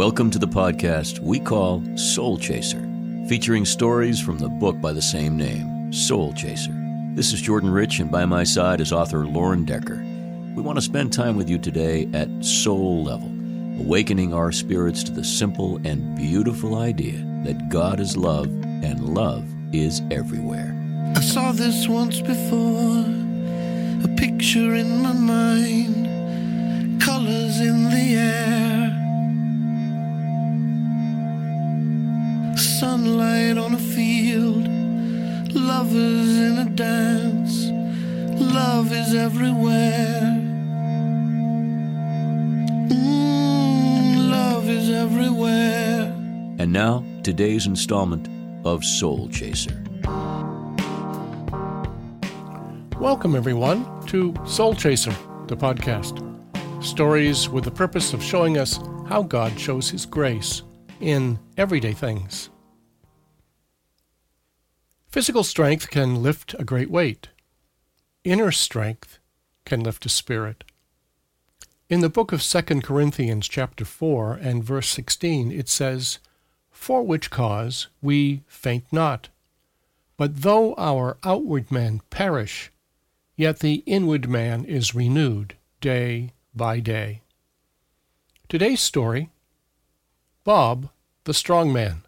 Welcome to the podcast we call Soul Chaser, featuring stories from the book by the same name, Soul Chaser. This is Jordan Rich, and by my side is author Lauren Decker. We want to spend time with you today at soul level, awakening our spirits to the simple and beautiful idea that God is love and love is everywhere. I saw this once before, a picture in my mind, colors in the air. Lovers in a dance. Love is everywhere. Mm, love is everywhere. And now, today's installment of Soul Chaser. Welcome, everyone, to Soul Chaser, the podcast. Stories with the purpose of showing us how God shows His grace in everyday things. Physical strength can lift a great weight. Inner strength can lift a spirit. In the book of 2 Corinthians chapter 4 and verse 16 it says, For which cause we faint not. But though our outward man perish, yet the inward man is renewed day by day. Today's story Bob the Strong Man.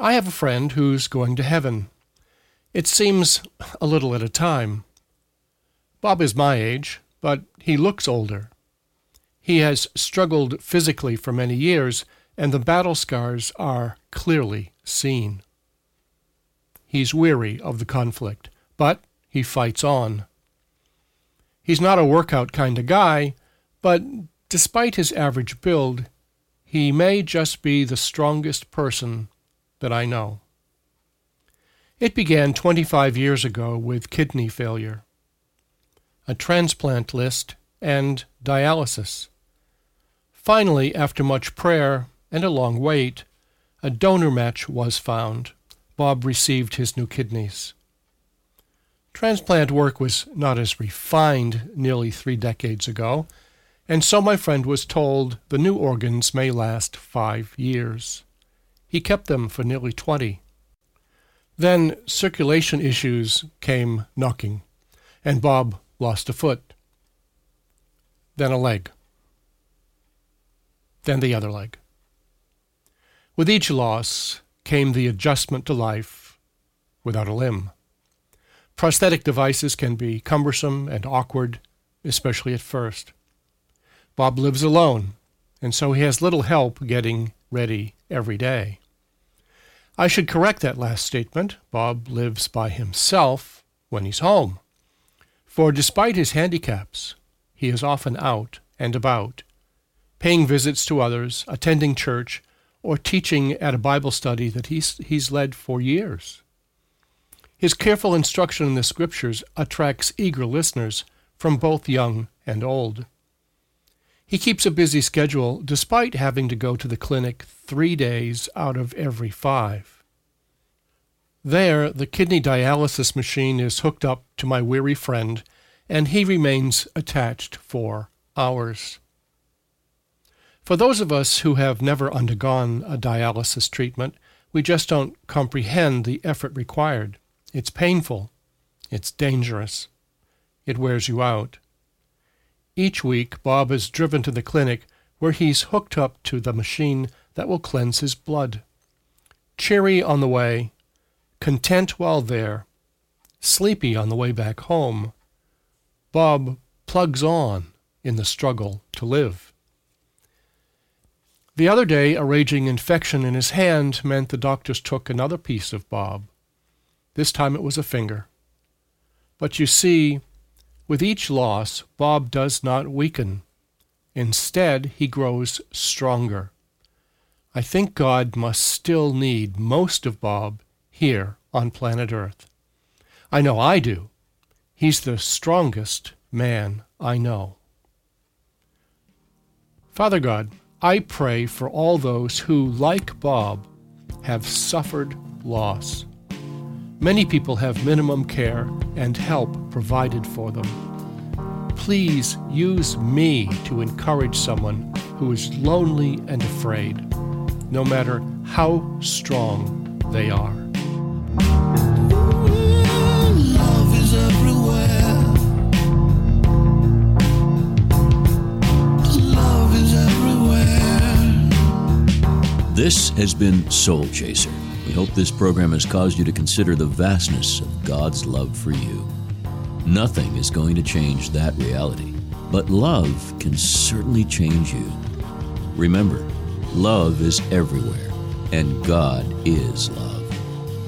I have a friend who's going to heaven. It seems a little at a time. Bob is my age, but he looks older. He has struggled physically for many years, and the battle scars are clearly seen. He's weary of the conflict, but he fights on. He's not a workout kind of guy, but despite his average build, he may just be the strongest person that I know. It began 25 years ago with kidney failure, a transplant list, and dialysis. Finally, after much prayer and a long wait, a donor match was found. Bob received his new kidneys. Transplant work was not as refined nearly three decades ago, and so my friend was told the new organs may last five years. He kept them for nearly 20. Then circulation issues came knocking, and Bob lost a foot, then a leg, then the other leg. With each loss came the adjustment to life without a limb. Prosthetic devices can be cumbersome and awkward, especially at first. Bob lives alone, and so he has little help getting ready every day. I should correct that last statement. Bob lives by himself when he's home. For despite his handicaps, he is often out and about, paying visits to others, attending church, or teaching at a Bible study that he's, he's led for years. His careful instruction in the Scriptures attracts eager listeners from both young and old. He keeps a busy schedule despite having to go to the clinic three days out of every five. There, the kidney dialysis machine is hooked up to my weary friend, and he remains attached for hours. For those of us who have never undergone a dialysis treatment, we just don't comprehend the effort required. It's painful. It's dangerous. It wears you out. Each week, Bob is driven to the clinic where he's hooked up to the machine that will cleanse his blood. Cheery on the way, content while there, sleepy on the way back home, Bob plugs on in the struggle to live. The other day, a raging infection in his hand meant the doctors took another piece of Bob. This time it was a finger. But you see, with each loss, Bob does not weaken. Instead, he grows stronger. I think God must still need most of Bob here on planet Earth. I know I do. He's the strongest man I know. Father God, I pray for all those who, like Bob, have suffered loss. Many people have minimum care and help provided for them. please use me to encourage someone who is lonely and afraid, no matter how strong they are. Love is everywhere. Love is everywhere. This has been Soul Chaser. Hope this program has caused you to consider the vastness of God's love for you. Nothing is going to change that reality, but love can certainly change you. Remember, love is everywhere, and God is love.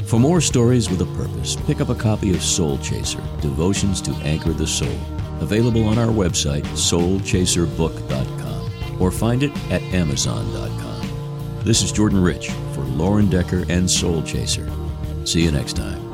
For more stories with a purpose, pick up a copy of Soul Chaser Devotions to Anchor the Soul, available on our website, soulchaserbook.com, or find it at amazon.com. This is Jordan Rich Lauren Decker and Soul Chaser. See you next time.